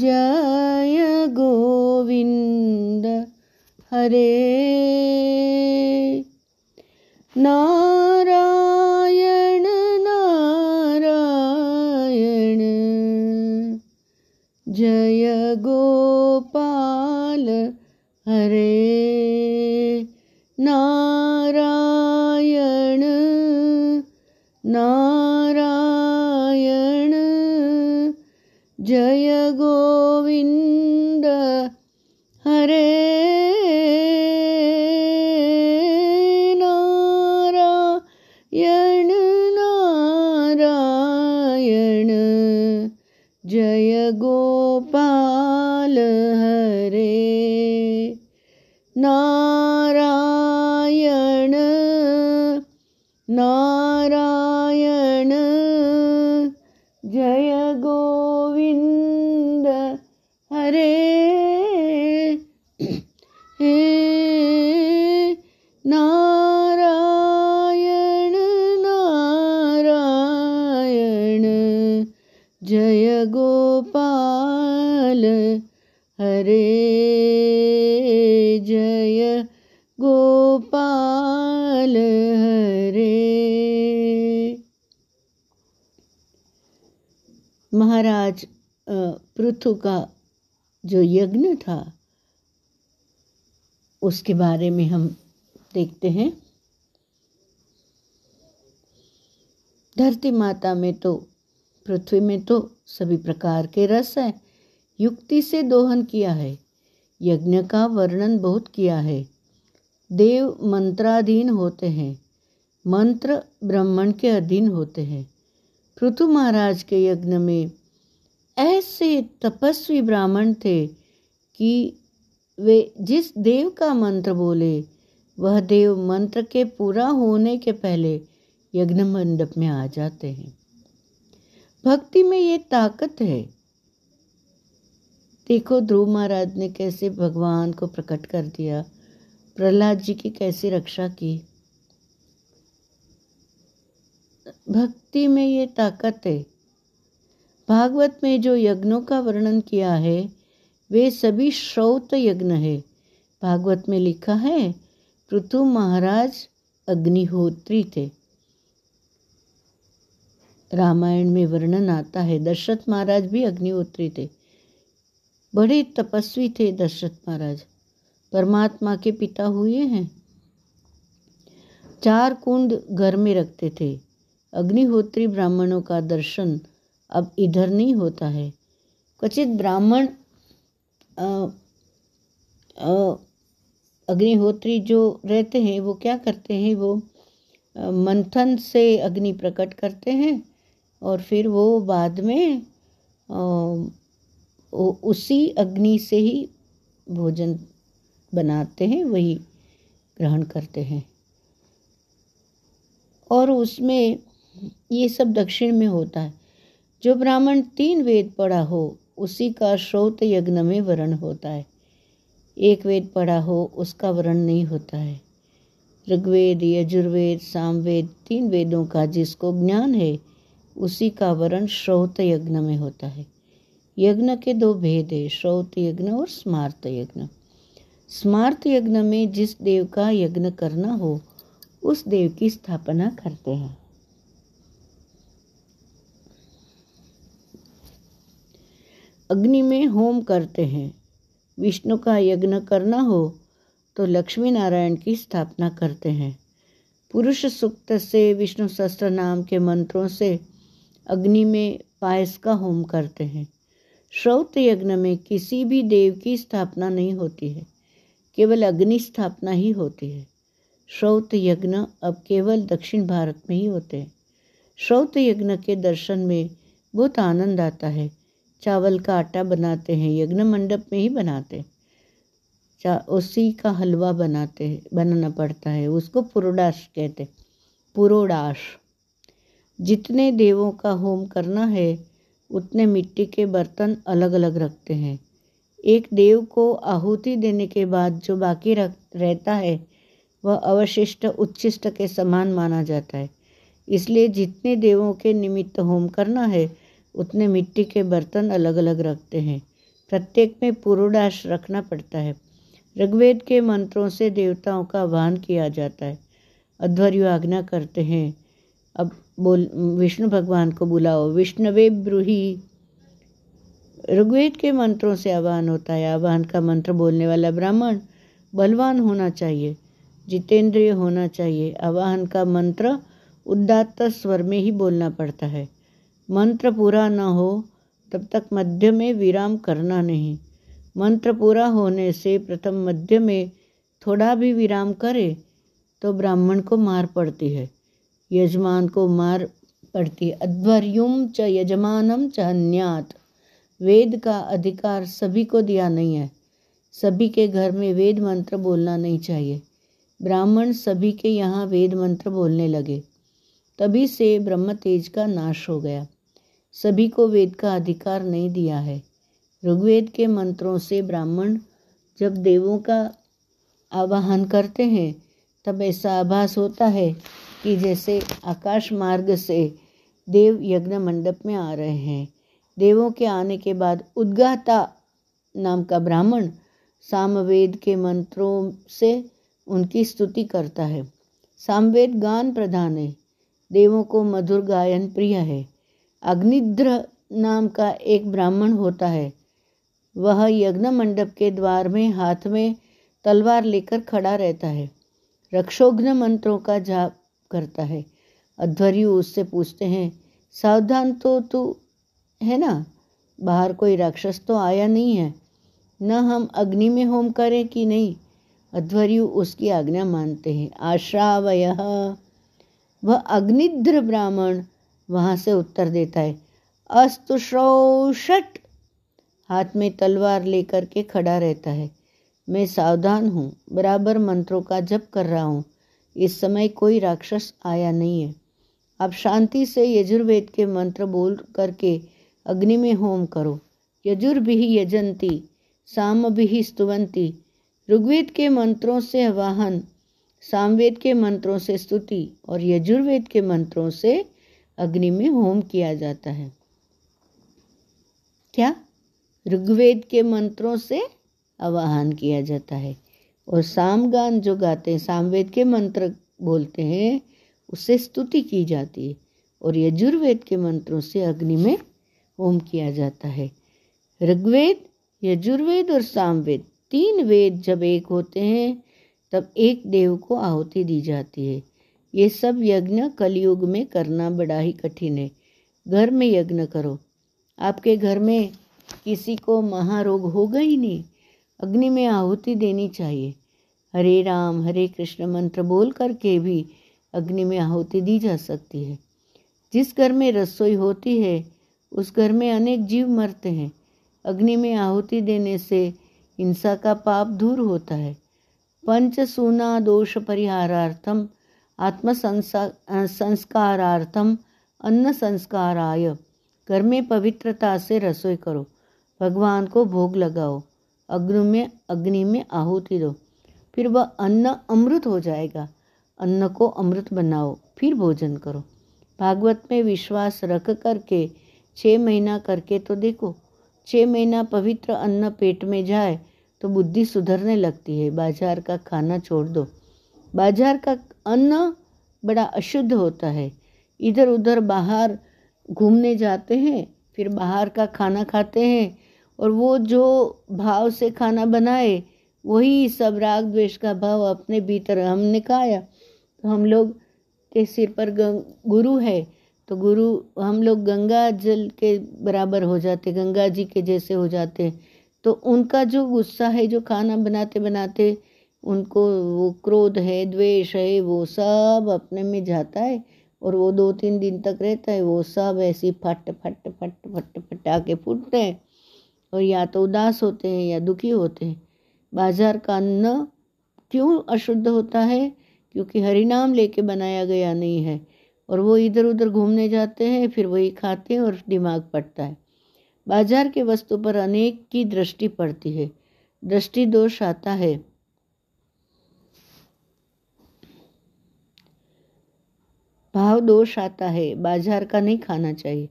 जय गोविन्द हरे नारायण उसके बारे में हम देखते हैं। धरती माता में तो पृथ्वी में तो सभी प्रकार के रस है। युक्ति से दोहन किया है, यज्ञ का वर्णन बहुत किया है। देव मंत्राधीन होते हैं, मंत्र ब्राह्मण के अधीन होते हैं। पृथु महाराज के यज्ञ में ऐसे तपस्वी ब्राह्मण थे कि वे जिस देव का मंत्र बोले, वह देव मंत्र के पूरा होने के पहले यज्ञ मंडप में आ जाते हैं। भक्ति में ये ताकत है। देखो ध्रुव महाराज ने कैसे भगवान को प्रकट कर दिया। प्रहलाद जी की कैसे रक्षा की। भक्ति में ये ताकत है। भागवत में जो यज्ञों का वर्णन किया है वे सभी श्रौत यज्ञ है। भागवत में लिखा है, पृथु महाराज अग्निहोत्री थे। रामायण में वर्णन आता है, दशरथ महाराज भी अग्निहोत्री थे। बड़े तपस्वी थे दशरथ महाराज। परमात्मा के पिता हुए हैं। चार कुंड घर में रखते थे। अग्निहोत्री ब्राह्मणों का दर्शन अब इधर नहीं होता है। क्वचित ब्राह्मण अग्निहोत्री जो रहते हैं, वो क्या करते हैं? वो मंथन से अग्नि प्रकट करते हैं और फिर वो बाद में उसी अग्नि से ही भोजन बनाते हैं, वही ग्रहण करते हैं। और उसमें ये सब दक्षिण में होता है। जो ब्राह्मण तीन वेद पढ़ा हो उसी का श्रोत यज्ञ में वर्ण होता है। एक वेद पढ़ा हो, उसका वर्ण नहीं होता है। ऋग्वेद, यजुर्वेद, सामवेद, तीन वेदों का जिसको ज्ञान है, उसी का वर्ण श्रौत यज्ञ में होता है। यज्ञ के दो भेद है, श्रौत यज्ञ और स्मार्त यज्ञ। स्मार्त यज्ञ में जिस देव का यज्ञ करना हो, उस देव की स्थापना करते हैं। अग्नि में होम करते हैं। विष्णु का यज्ञ करना हो तो लक्ष्मी नारायण की स्थापना करते हैं। पुरुष सूक्त से विष्णु सहस्त्र नाम के मंत्रों से अग्नि में पायस का होम करते हैं। श्रौत यज्ञ में किसी भी देव की स्थापना नहीं होती है, केवल अग्नि स्थापना ही होती है। श्रौत यज्ञ अब केवल दक्षिण भारत में ही होते हैं। श्रौत यज्ञ के दर्शन में बहुत आनंद आता है। चावल का आटा बनाते हैं यज्ञ मंडप में ही बनाते चा, उसी का हलवा बनाते बनाना पड़ता है, उसको पुरोडाश कहते पुरोडाश। जितने देवों का होम करना है, उतने मिट्टी के बर्तन अलग अलग रखते हैं। एक देव को आहुति देने के बाद जो बाकी रख, रहता है, वह अवशिष्ट, उच्छिष्ट के समान माना जाता है। इसलिए जितने देवों के निमित्त होम करना है उतने मिट्टी के बर्तन अलग अलग रखते हैं। प्रत्येक में पुरोडाश रखना पड़ता है। ऋग्वेद के मंत्रों से देवताओं का आह्वान किया जाता है। अध्वर्यु आज्ञा करते हैं। अब बोल, विष्णु भगवान को बुलाओ। विष्णवे ब्रूही। ऋग्वेद के मंत्रों से आह्वान होता है। आह्वान का मंत्र बोलने वाला ब्राह्मण बलवान होना चाहिए, जितेंद्रिय होना चाहिए। आवाहन का मंत्र उदात्त स्वर में ही बोलना पड़ता है। मंत्र पूरा न हो, तब तक मध्य में विराम करना नहीं। मंत्र पूरा होने से प्रथम मध्य में थोड़ा भी विराम करे तो ब्राह्मण को मार पड़ती है। यजमान को मार पड़ती है। अध्वर्युम च यजमानम च अन्यात। वेद का अधिकार सभी को दिया नहीं है। सभी के घर में वेद मंत्र बोलना नहीं चाहिए। ब्राह्मण सभी के यहाँ वेद मंत्र बोलने लगे। तभी से ब्रह्म तेज का नाश हो गया। सभी को वेद का अधिकार नहीं दिया है। ऋग्वेद के मंत्रों से ब्राह्मण जब देवों का आवाहन करते हैं, तब ऐसा आभास होता है कि जैसे आकाश मार्ग से देव यज्ञ मंडप में आ रहे हैं। देवों के आने के बाद उद्गाता नाम का ब्राह्मण सामवेद के मंत्रों से उनकी स्तुति करता है। सामवेद गान प्रधान है। देवों को मधुर गायन प्रिय है। अग्निद्र नाम का एक ब्राह्मण होता है। वह यज्ञ मंडप के द्वार में हाथ में तलवार लेकर खड़ा रहता है। रक्षोघ्न मंत्रों का जाप करता है। अध्वर्यु उससे पूछते हैं, सावधान तो तू है ना? बाहर कोई राक्षस तो आया नहीं है। न हम अग्नि में होम करें कि नहीं? अध्वर्यु उसकी आज्ञा मानते हैं। आश्रावय। वह अग्निद्र ब्राह्मण वहाँ से उत्तर देता है। अस्तु श्रौषट हाथ में तलवार लेकर के खड़ा रहता है। मैं सावधान हूँ, बराबर मंत्रों का जप कर रहा हूँ। इस समय कोई राक्षस आया नहीं है। आप शांति से यजुर्वेद के मंत्र बोल करके अग्नि में होम करो। यजुर्भि यजंती, साम भी स्तुवंती। ऋग्वेद के मंत्रों से वाहन सामवेद के मंत्रों से स्तुति और यजुर्वेद के मंत्रों से अग्नि में होम किया जाता है। क्या? ऋग्वेद के मंत्रों से आवाहन किया जाता है। और सामगान जो गाते हैं, सामवेद के मंत्र बोलते हैं उससे स्तुति की जाती है। और यजुर्वेद के मंत्रों से अग्नि में होम किया जाता है। ऋग्वेद, यजुर्वेद और सामवेद, तीन वेद जब एक होते हैं, तब एक देव को आहुति दी जाती है। ये सब यज्ञ कलयुग में करना बड़ा ही कठिन है। घर में यज्ञ करो। आपके घर में किसी को महारोग होगा ही नहीं। अग्नि में आहुति देनी चाहिए। हरे राम, हरे कृष्ण मंत्र बोल करके भी अग्नि में आहुति दी जा सकती है। जिस घर में रसोई होती है, उस घर में अनेक जीव मरते हैं। अग्नि में आहुति देने से हिंसा का पाप दूर होता है। पंच सूना दोष परिहारार्थम आत्म संस्कारार्थम अन्न संस्काराय घर में पवित्रता से रसोई करो। भगवान को भोग लगाओ। अग्नि में अग्नि में आहुति दो। फिर वह अन्न अमृत हो जाएगा। अन्न को अमृत बनाओ। फिर भोजन करो। भागवत में विश्वास रख करके छः महीना करके तो देखो। छः महीना पवित्र अन्न पेट में जाए तो बुद्धि सुधरने लगती है। बाज़ार का खाना छोड़ दो। बाज़ार का अन्न बड़ा अशुद्ध होता है। इधर उधर बाहर घूमने जाते हैं, फिर बाहर का खाना खाते हैं और वो जो भाव से खाना बनाए, वही सब राग द्वेष का भाव अपने भीतर हमने खाया। तो हम लोग के सिर पर गुरु है तो गुरु, हम लोग गंगा जल के बराबर हो जाते, गंगा जी के जैसे हो जाते तो उनका जो गुस्सा है, जो खाना बनाते बनाते उनको वो क्रोध है, द्वेष है, वो सब अपने में जाता है और वो दो तीन दिन तक रहता है, वो सब ऐसी फट फट फट फट, फटा के फूटते हैं और या तो उदास होते हैं या दुखी होते हैं। बाज़ार का अन्न क्यों अशुद्ध होता है? क्योंकि हरिनाम लेके बनाया गया नहीं है और वो इधर उधर घूमने जाते हैं, फिर वही खाते हैं और दिमाग पड़ता है। बाज़ार के वस्तु पर अनेक की दृष्टि पड़ती है। दृष्टि दोष आता है। भाव दोष आता है, बाज़ार का नहीं खाना चाहिए।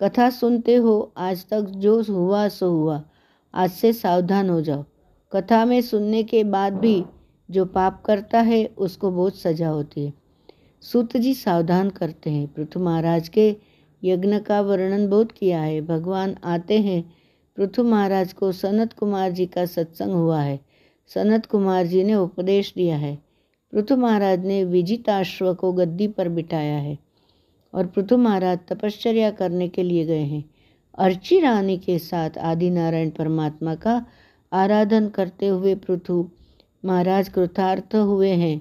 कथा सुनते हो, आज तक जो हुआ सो हुआ, आज से सावधान हो जाओ। कथा में सुनने के बाद भी जो पाप करता है, उसको बहुत सजा होती है। सूत जी सावधान करते हैं। पृथु महाराज के यज्ञ का वर्णन बहुत किया है। भगवान आते हैं। पृथु महाराज को सनत कुमार जी का सत्संग हुआ है। सनत कुमार जी ने उपदेश दिया है। पृथु महाराज ने विजिताश्व को गद्दी पर बिठाया है और पृथु महाराज तपश्चर्या करने के लिए गए हैं। अर्ची रानी के साथ आदि नारायण परमात्मा का आराधन करते हुए पृथु महाराज कृतार्थ हुए हैं।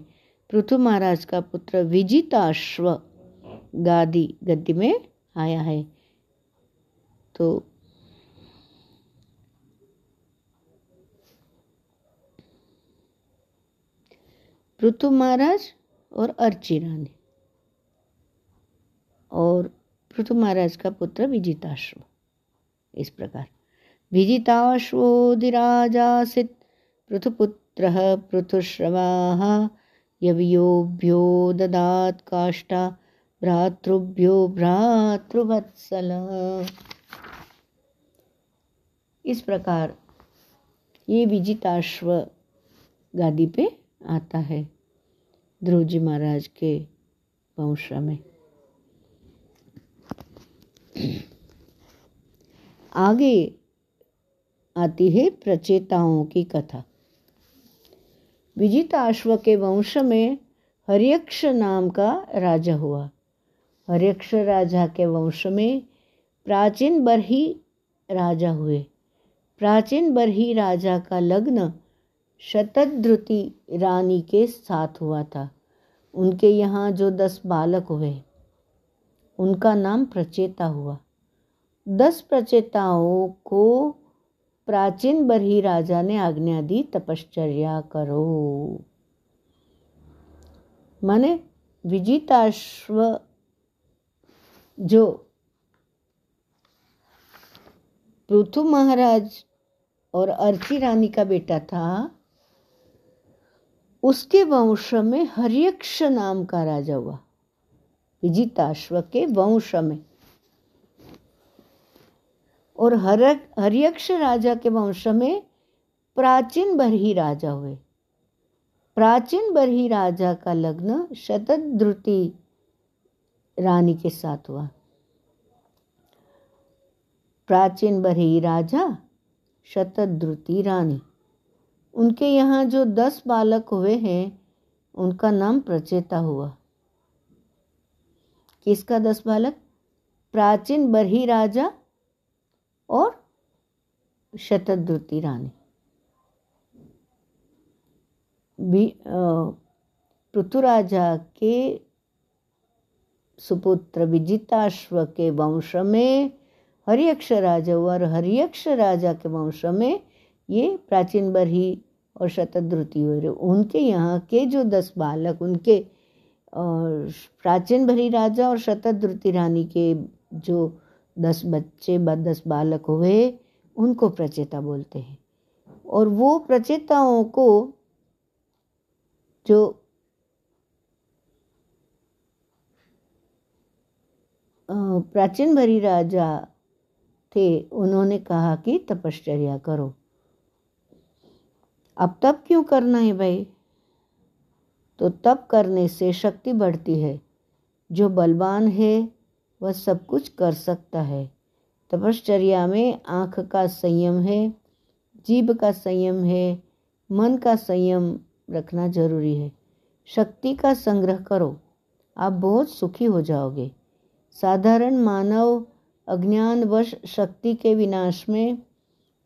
पृथु महाराज का पुत्र विजिताश्व गादी गद्दी में आया है। तो पृथु महाराज और अर्ची रानी। और पृथु महाराज का पुत्र विजिताश्व इस प्रकार। विजिताश्वोदिराजासित पृथुपुत्र पृथुश्रवा यवियोभ्यो ददात् काष्ठा भ्रातृभ्यो भ्रातृवत्सल। इस प्रकार ये विजिताश्व गादी पे आता है ध्रुव जी महाराज के वंश में। आगे आती है प्रचेताओं की कथा। विजिताश्व के वंश में हरियक्ष नाम का राजा हुआ। हरियक्ष राजा के वंश में प्राचीन बरही राजा हुए। प्राचीन बरही राजा का लग्न शतद्रुति रानी के साथ हुआ था। उनके यहाँ जो दस बालक हुए, उनका नाम प्रचेता हुआ। दस प्रचेताओं को प्राचीन बरही राजा ने आज्ञा दी, तपश्चर्या करो। माने विजिताश्व जो पृथु महाराज और अर्ची रानी का बेटा था उसके वंश में हरियक्ष नाम का राजा हुआ। विजिताश्व के वंश में। और हर हरियक्ष राजा के वंश में प्राचीन बरही राजा हुए। प्राचीन बरही राजा का लग्न शतद्रुति रानी के साथ हुआ। प्राचीन बरही राजा शतद्रुति रानी। उनके यहाँ जो दस बालक हुए हैं, उनका नाम प्रचेता हुआ। किसका दस बालक? प्राचीन बरही राजा और शतद्रुति रानी। पृथुराजा के सुपुत्र विजिताश्व के वंश में, हरियक्ष राजा हुआ और हरियक्ष राजा के वंश में ये प्राचीन बरही और शतद्रुति हुए उनके यहाँ के जो दस बालक, उनके प्राचीन भरी राजा और शतद्रुति रानी के जो दस बच्चे दस बालक हुए, उनको प्रचेता बोलते हैं। और वो प्रचेताओं को जो प्राचीन भरी राजा थे, उन्होंने कहा कि तपश्चर्या करो। अब तब क्यों करना है भाई? तो तब करने से शक्ति बढ़ती है। जो बलवान है, वह सब कुछ कर सकता है। तपश्चर्या में आँख का संयम है, जीभ का संयम है, मन का संयम रखना ज़रूरी है। शक्ति का संग्रह करो, आप बहुत सुखी हो जाओगे। साधारण मानव अज्ञानवश शक्ति के विनाश में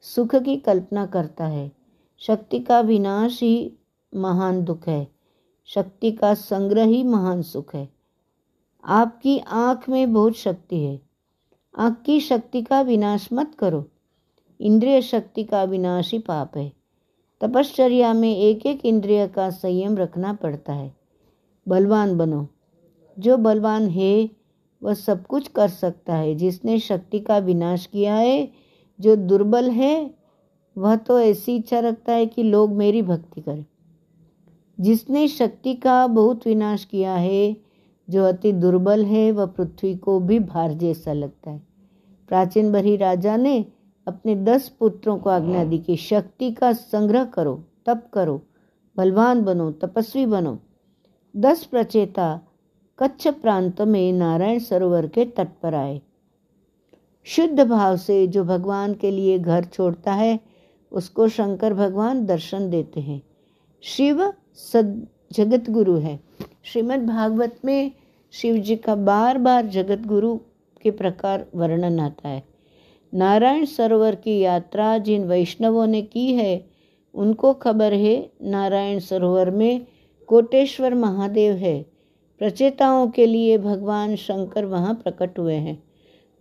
सुख की कल्पना करता है। शक्ति का विनाश ही महान दुख है। शक्ति का संग्रह ही महान सुख है। आपकी आँख में बहुत शक्ति है। आँख की शक्ति का विनाश मत करो। इंद्रिय शक्ति का विनाश ही पाप है। तपश्चर्या में एक एक इंद्रिय का संयम रखना पड़ता है। बलवान बनो। जो बलवान है, वह सब कुछ कर सकता है। जिसने शक्ति का विनाश किया है, जो दुर्बल है वह तो ऐसी इच्छा रखता है कि लोग मेरी भक्ति करें। जिसने शक्ति का बहुत विनाश किया है, जो अति दुर्बल है, वह पृथ्वी को भी भार जैसा लगता है। प्राचीन बरी राजा ने अपने दस पुत्रों को आज्ञा दी कि शक्ति का संग्रह करो, तप करो, बलवान बनो, तपस्वी बनो। दस प्रचेता कच्छ प्रांत में नारायण सरोवर के तट पर आए। शुद्ध भाव से जो भगवान के लिए घर छोड़ता है उसको शंकर भगवान दर्शन देते हैं। शिव सद जगत गुरु है। श्रीमद् भागवत में शिव जी का बार बार जगत गुरु के प्रकार वर्णन आता है। नारायण सरोवर की यात्रा जिन वैष्णवों ने की है, उनको खबर है, नारायण सरोवर में कोटेश्वर महादेव है। प्रचेताओं के लिए भगवान शंकर वहाँ प्रकट हुए हैं।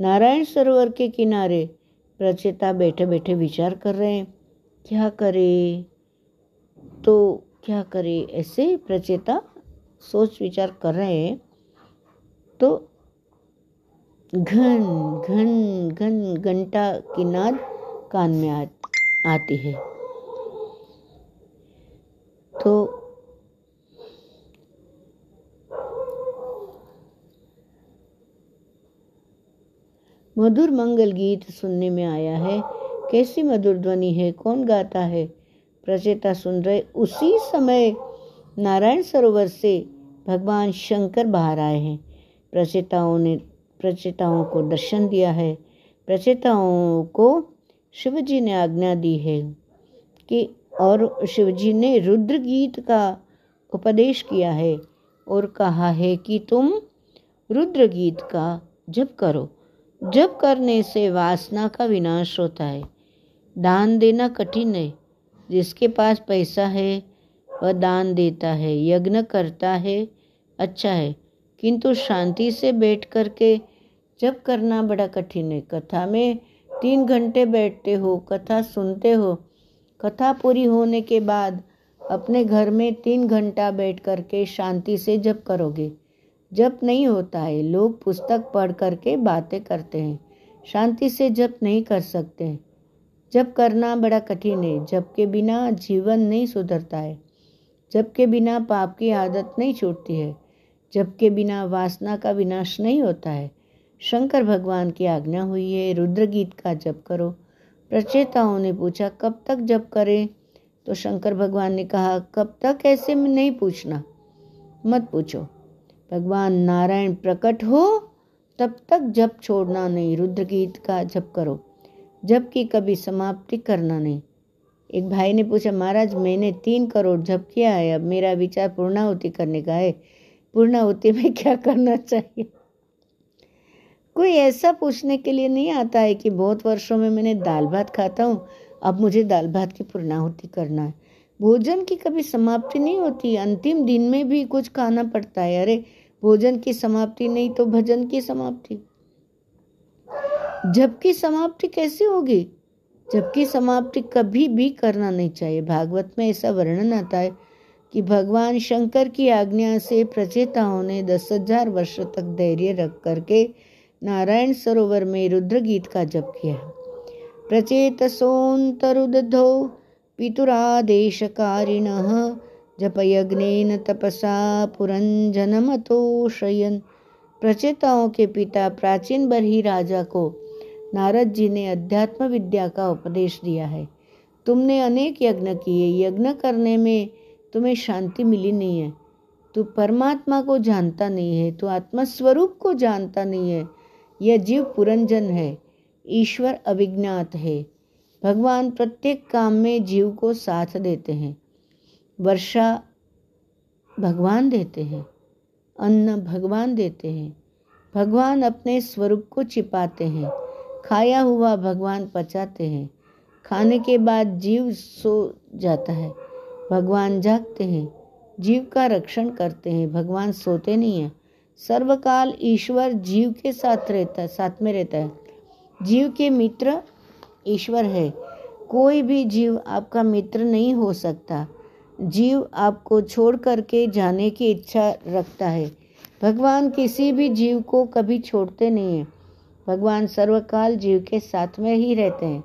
नारायण सरोवर के किनारे प्रचेता बैठे बैठे विचार कर रहे हैं। क्या करे? तो क्या करे? ऐसे प्रचेता सोच विचार कर रहे हैं। तो घन घन घन घंटा की नाद कान में आ, आती है। तो मधुर मंगल गीत सुनने में आया है। कैसी मधुर ध्वनि है, कौन गाता है? प्रचेता सुन रहे उसी समय नारायण सरोवर से भगवान शंकर बाहर आए हैं। प्रचेताओं ने प्रचेताओं को दर्शन दिया है। प्रचेताओं को शिव जी ने आज्ञा दी है कि और शिव जी ने रुद्र गीत का उपदेश किया है और कहा है कि तुम रुद्र गीत का जप करो। जप करने से वासना का विनाश होता है। दान देना कठिन है। जिसके पास पैसा है, वह दान देता है, यज्ञ करता है अच्छा है। किंतु शांति से बैठ कर के जब करना बड़ा कठिन है। कथा में तीन घंटे बैठते हो, कथा सुनते हो, कथा पूरी होने के बाद अपने घर में तीन घंटा बैठ कर के शांति से जब करोगे। जब नहीं होता है, लोग पुस्तक पढ़ करके बातें करते हैं। शांति से जब नहीं कर सकते जब करना बड़ा कठिन है जब के बिना जीवन नहीं सुधरता है जब के बिना पाप की आदत नहीं छूटती है जब के बिना वासना का विनाश नहीं होता है। शंकर भगवान की आज्ञा हुई है रुद्र गीत का जप करो। प्रचेताओं ने पूछा, कब तक जप करें? तो शंकर भगवान ने कहा, कब तक? ऐसे में नहीं पूछना। मत पूछो। भगवान नारायण प्रकट हो, तब तक जप छोड़ना नहीं। रुद्र गीत का जप करो। जबकि कभी समाप्ति करना नहीं। एक भाई ने पूछा, महाराज, मैंने तीन करोड़ जब किया है, अब मेरा विचार पूर्णाहुति करने का है। पूर्णाहुति में क्या करना चाहिए? कोई ऐसा पूछने के लिए नहीं आता है कि बहुत वर्षों में मैंने दाल भात खाता हूँ, अब मुझे दाल भात की पूर्णाहुति करना है। भोजन की कभी समाप्ति नहीं होती, अंतिम दिन में भी कुछ खाना पड़ता है। अरे, भोजन की समाप्ति नहीं तो भजन की समाप्ति। जबकि समाप्ति कैसे होगी? जबकि समाप्ति कभी भी करना नहीं चाहिए। भागवत में ऐसा वर्णन आता है कि भगवान शंकर की आज्ञा से प्रचेताओं ने दस हज़ार वर्ष तक धैर्य रख करके नारायण सरोवर में रुद्र गीत का जप किया। प्रचेत सोन्तरुदधो पितुरादेशकारिण जप यज्ञेन तपसा पुरंजनमतोषयन। प्रचेताओं के पिता प्राचीन बरही राजा को नारद जी ने अध्यात्म विद्या का उपदेश दिया है। तुमने अनेक यज्ञ किए। यज्ञ करने में तुम्हें शांति मिली नहीं है। तू परमात्मा को जानता नहीं है। तू आत्मस्वरूप को जानता नहीं है। यह जीव पुरंजन है। ईश्वर अभिज्ञात है। भगवान प्रत्येक काम में जीव को साथ देते हैं। वर्षा भगवान देते हैं। अन्न भगवान देते हैं। भगवान अपने स्वरूप को छिपाते हैं। खाया हुआ भगवान पचाते हैं। खाने के बाद जीव सो जाता है। भगवान जागते हैं। जीव का रक्षण करते हैं। भगवान सोते नहीं हैं। सर्वकाल ईश्वर जीव के साथ रहता, साथ में रहता है। जीव के मित्र ईश्वर है। कोई भी जीव आपका मित्र नहीं हो सकता। जीव आपको छोड़ करके जाने की इच्छा रखता है। भगवान किसी भी जीव को कभी छोड़ते नहीं हैं। भगवान सर्वकाल जीव के साथ में ही रहते हैं।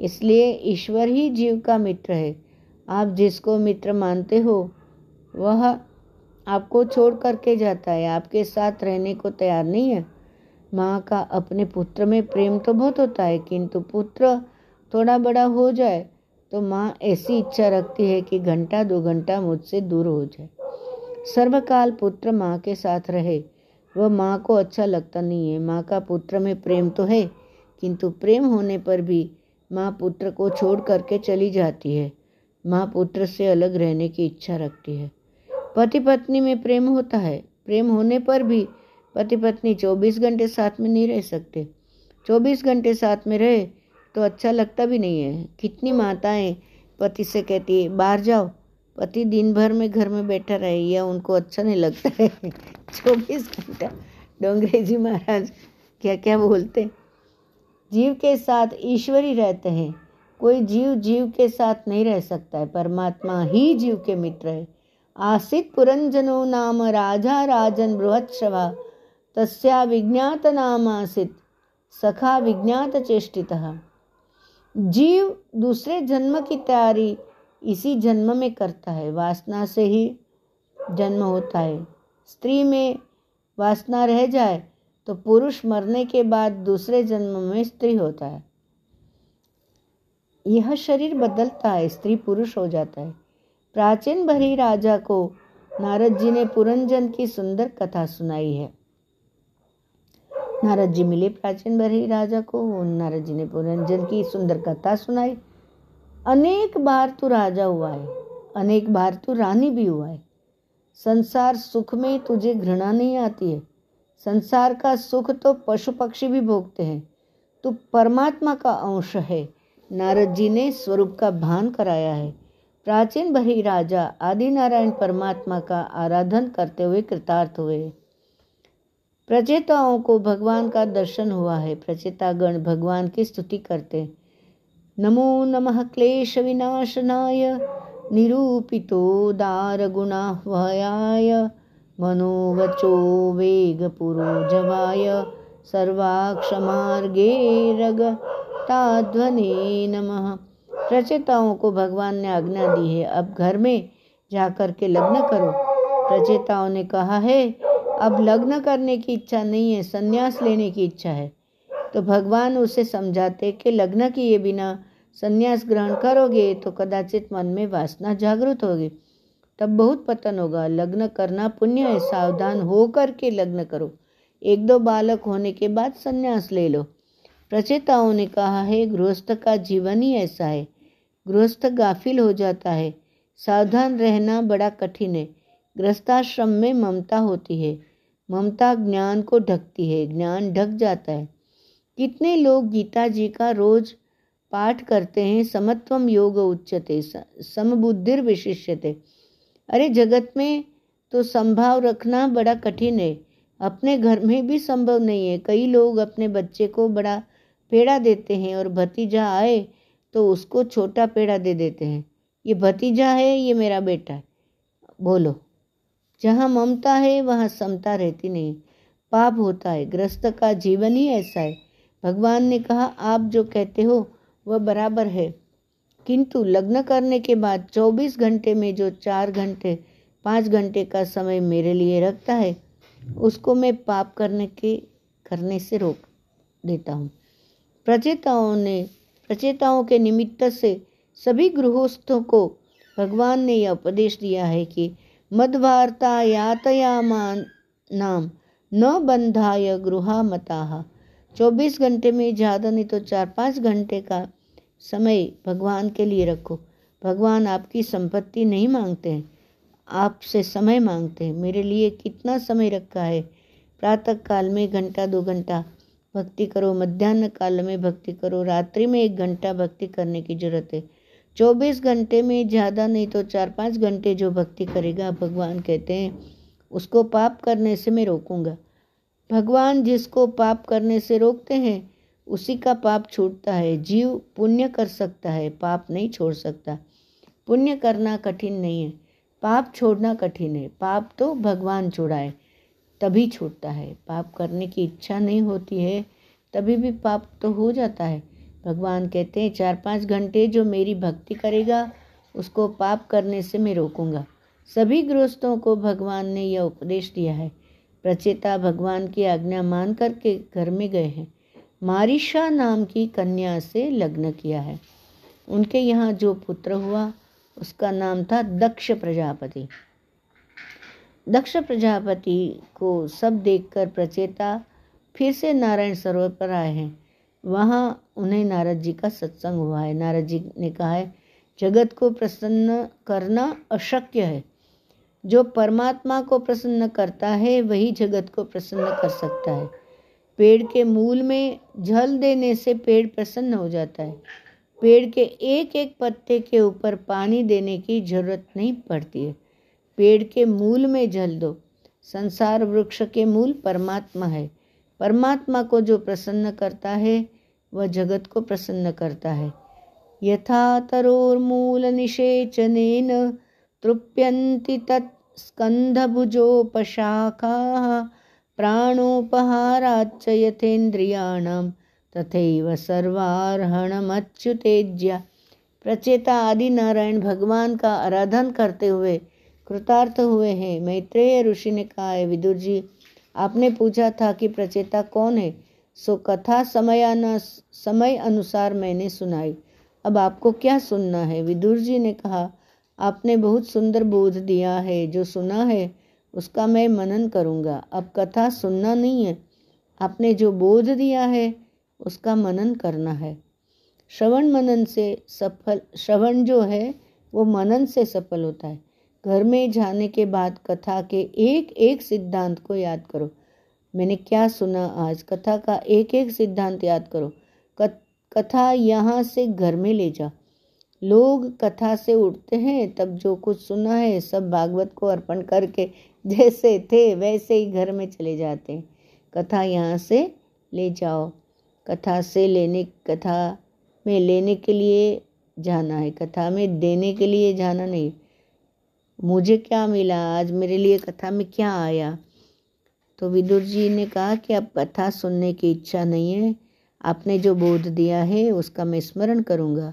इसलिए ईश्वर ही जीव का मित्र है। आप जिसको मित्र मानते हो, वह आपको छोड़ करके जाता है। आपके साथ रहने को तैयार नहीं है। माँ का अपने पुत्र में प्रेम तो बहुत होता है, किंतु पुत्र थोड़ा बड़ा हो जाए तो माँ ऐसी इच्छा रखती है कि घंटा दो घंटा मुझसे दूर हो जाए। सर्वकाल पुत्र माँ के साथ रहे। वह माँ को अच्छा लगता नहीं है। माँ का पुत्र में प्रेम तो है, किंतु प्रेम होने पर भी माँ पुत्र को छोड़ करके चली जाती है। माँ पुत्र से अलग रहने की इच्छा रखती है। पति पत्नी में प्रेम होता है। प्रेम होने पर भी पति पत्नी चौबीस घंटे साथ में नहीं रह सकते। चौबीस घंटे साथ में रहे तो अच्छा लगता भी नहीं है। कितनी माताएँ पति से कहती है, बाहर जाओ, पति दिन भर में घर में बैठा रहे या उनको अच्छा नहीं लगता है? चौबीस घंटा। डोंगरे जी महाराज, क्या क्या बोलते? जीव के साथ ईश्वरी रहते हैं। कोई जीव जीव के साथ नहीं रह सकता है। परमात्मा ही जीव के मित्र है। आसित पुरंजनो नाम राजा राजन बृहत्सभा तस्या विज्ञात नाम आसित, सखा विज्ञात चेष्टित। जीव दूसरे जन्म की तैयारी इसी जन्म में करता है। वासना से ही जन्म होता है। स्त्री में वासना रह जाए तो पुरुष मरने के बाद दूसरे जन्म में स्त्री होता है। यह शरीर बदलता है, स्त्री पुरुष हो जाता है। प्राचीन भरी राजा को नारद जी ने पुरंजन की सुंदर कथा सुनाई है। नारद जी मिले प्राचीन भरी राजा को, नारद जी ने पुरंजन की सुंदर कथा सुनाई। अनेक बार तू राजा हुआ है, अनेक बार तू रानी भी हुआ है। संसार सुख में तुझे घृणा नहीं आती है। संसार का सुख तो पशु पक्षी भी भोगते हैं। तू परमात्मा का अंश है। नारद जी ने स्वरूप का भान कराया है। प्राचीन भरी राजा आदि नारायण परमात्मा का आराधन करते हुए कृतार्थ हुए। प्रचेताओं को भगवान का दर्शन हुआ है। प्रचेतागण भगवान की स्तुति करते। नमो नमः क्लेश विनाशनाय। निरूपितो दार गुणाह्वयाय मनोवचो वेगपुरोजवाय, सर्वाक्षमार्गे रग ताध्वने नमः। प्रचेताओं को भगवान ने आज्ञा दी है, अब घर में जाकर के लग्न करो। प्रचेताओं ने कहा है, अब लग्न करने की इच्छा नहीं है, संन्यास लेने की इच्छा है। तो भगवान उसे समझाते कि लग्न किए बिना संन्यास ग्रहण करोगे तो कदाचित मन में वासना जागृत होगी। तब बहुत पतन होगा। लग्न करना पुण्य है। सावधान होकर के लग्न करो। एक दो बालक होने के बाद संन्यास ले लो। प्रचेताओं ने कहा, है गृहस्थ का जीवन ही ऐसा है। गृहस्थ गाफिल हो जाता है। सावधान रहना बड़ा कठिन है। गृहस्थाश्रम में ममता होती है। ममता ज्ञान को ढकती है। ज्ञान ढक जाता है। कितने लोग गीता जी का रोज पाठ करते हैं समत्वम योग उच्चते समबुद्धिर विशिष्यते। अरे, जगत में तो संभाव रखना बड़ा कठिन है। अपने घर में भी संभव नहीं है। कई लोग अपने बच्चे को बड़ा पेड़ा देते हैं और भतीजा आए तो उसको छोटा पेड़ा दे देते हैं। ये भतीजा है, ये मेरा बेटा है। बोलो, जहाँ ममता है, वहाँ समता रहती नहीं। पाप होता है, ग्रस्त का जीवन ही ऐसा है। भगवान ने कहा, आप जो कहते हो वह बराबर है। किंतु लग्न करने के बाद 24 घंटे में जो चार घंटे, पाँच घंटे का समय मेरे लिए रखता है, उसको मैं पाप करने के, करने से रोक देता हूँ। प्रचेताओं ने, प्रचेताओं के निमित्त से सभी गृहस्थों को भगवान ने यह उपदेश दिया है कि मद्वार्ता यातयामान नाम न बंधाय गृहा मता चौबीस घंटे में ज़्यादा नहीं तो चार पाँच घंटे का समय भगवान के लिए रखो। भगवान आपकी संपत्ति नहीं मांगते हैं, आपसे समय मांगते हैं। मेरे लिए कितना समय रखा है? प्रातः काल में घंटा दो घंटा भक्ति करो, मध्यान्ह काल में भक्ति करो, रात्रि में एक घंटा भक्ति करने की ज़रूरत है। चौबीस घंटे में ज़्यादा नहीं तो चार पाँच घंटे जो भक्ति करेगा, भगवान कहते हैं, उसको पाप करने से मैं रोकूँगा। भगवान जिसको पाप करने से रोकते हैं उसी का पाप छूटता है, जीव पुण्य कर सकता है, पाप नहीं छोड़ सकता। पुण्य करना कठिन नहीं है, पाप छोड़ना कठिन है। पाप तो भगवान छोड़ाए, तभी छूटता है। पाप करने की इच्छा नहीं होती है, तभी भी पाप तो हो जाता है। भगवान कहते हैं, चार पाँच घंटे जो मेरी भक्ति करेगा, उसको पाप करने से मैं रोकूँगा। सभी गृहस्थों को भगवान ने यह उपदेश दिया है। प्रचेता भगवान की आज्ञा मान करके घर में गए हैं। मारिशा नाम की कन्या से लग्न किया है। उनके यहाँ जो पुत्र हुआ, उसका नाम था दक्ष प्रजापति। दक्ष प्रजापति को सब देखकर प्रचेता फिर से नारायण सरोवर पर आए हैं। वहाँ उन्हें नारद जी का सत्संग हुआ है। नारद जी ने कहा है, जगत को प्रसन्न करना अशक्य है। जो परमात्मा को प्रसन्न करता है, वही जगत को प्रसन्न कर सकता है। पेड़ के मूल में जल देने से पेड़ प्रसन्न हो जाता है। पेड़ के एक एक पत्ते के ऊपर पानी देने की ज़रूरत नहीं पड़ती है। पेड़ के मूल में जल दो। संसार वृक्ष के मूल परमात्मा है। परमात्मा को जो प्रसन्न करता है, वह जगत को प्रसन्न करता है। यथा तरोर्मूल निषेचनेन तृप्यन्ति तत् प्राणोपहाराच्च यथेन्द्रियाणां तथैव सर्वार्हणमच्युतेज्य प्रचेता आदि नारायण भगवान का आराधन करते हुए, कृतार्थ हुए हैं। मैत्रेय ऋषि ने कहा है विदुर जी आपने पूछा था कि प्रचेता कौन है? सो कथा समयाना, समय अनुसार मैंने सुनाई। अब आपको क्या सुनना है? विदुर जी ने कहा, आपने बहुत सुंदर बोध दिया है। जो सुना है उसका मैं मनन करूँगा। अब कथा सुनना नहीं है। आपने जो बोध दिया है, उसका मनन करना है। श्रवण मनन से सफल, श्रवण जो है, वो मनन से सफल होता है। घर में जाने के बाद कथा के एक एक सिद्धांत को याद करो। मैंने क्या सुना आज? कथा का एक एक सिद्धांत याद करो। कथा यहाँ से घर में ले जा लोग कथा से उठते हैं, तब जो कुछ सुना है, सब भागवत को अर्पण करके जैसे थे, वैसे ही घर में चले जाते हैं। कथा यहाँ से ले जाओ। कथा से लेने, कथा में लेने के लिए जाना है। कथा में देने के लिए जाना नहीं। मुझे क्या मिला? आज मेरे लिए कथा में क्या आया? तो विदुर जी ने कहा कि अब कथा सुनने की इच्छा नहीं है। आपने जो बोध दिया है, उसका मैं स्मरण करूँगा।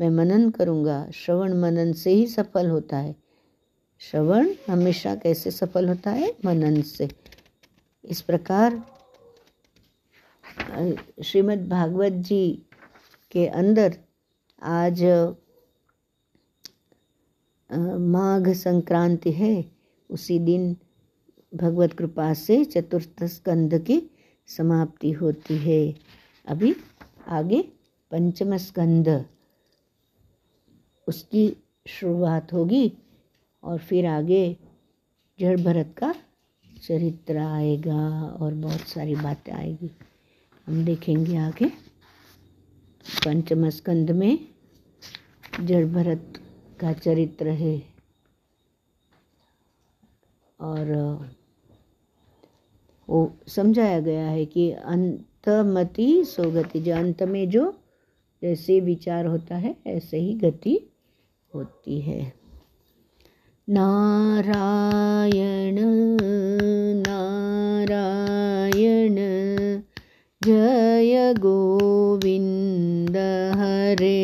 मैं मनन करूँगा। श्रवण मनन से ही सफल होता है। श्रवण हमेशा कैसे सफल होता है? मनन से। इस प्रकार श्रीमद् भागवत जी के अंदर आज माघ संक्रांति है। उसी दिन भगवत कृपा से चतुर्थ स्कंद की समाप्ति होती है। अभी आगे पंचम स्कंद। उसकी शुरुआत होगी और फिर आगे जड़ भरत का चरित्र आएगा और बहुत सारी बातें आएगी। हम देखेंगे आगे। पंचम स्कंद में जड़ भरत का चरित्र है और वो समझाया गया है कि अंतमति सोगति जो अंत में जो जैसे विचार होता है, ऐसे ही गति होती है। नारायण नारायण जय गोविंद हरे।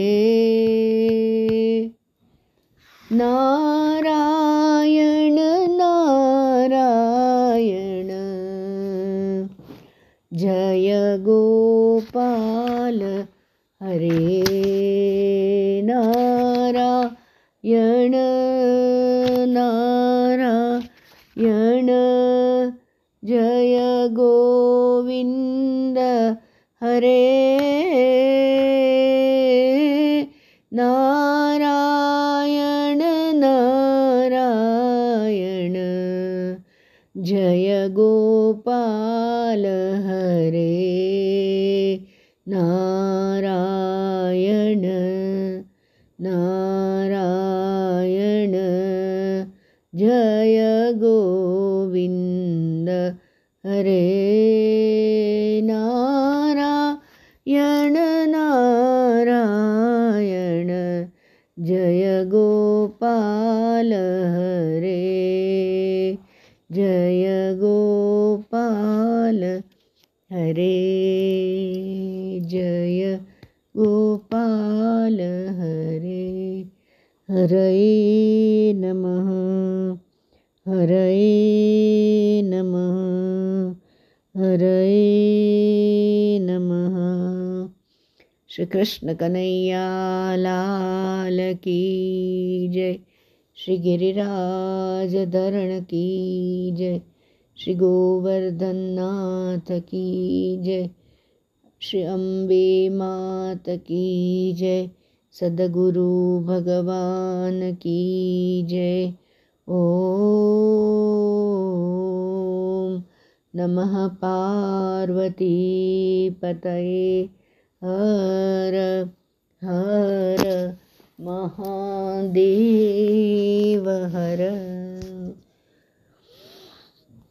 नारायण नारायण जय गोपाल हरे। नारायण नारायण जय गोविन्द हरे नारायण नारायण जय गोपाल हरे नारायण। हरे जय गोपाल हरे। हरये नमः। हरये नमः। हरये नमः। श्री कृष्ण कन्हैया लाल की जय। श्री गिरिराज धरण की जय। श्री गोवर्धन नाथ की जय। श्री अम्बे मात की जय। सदगुरु भगवान की जय। ओ नमः पार्वती पतये। हर हर महादेव, हर।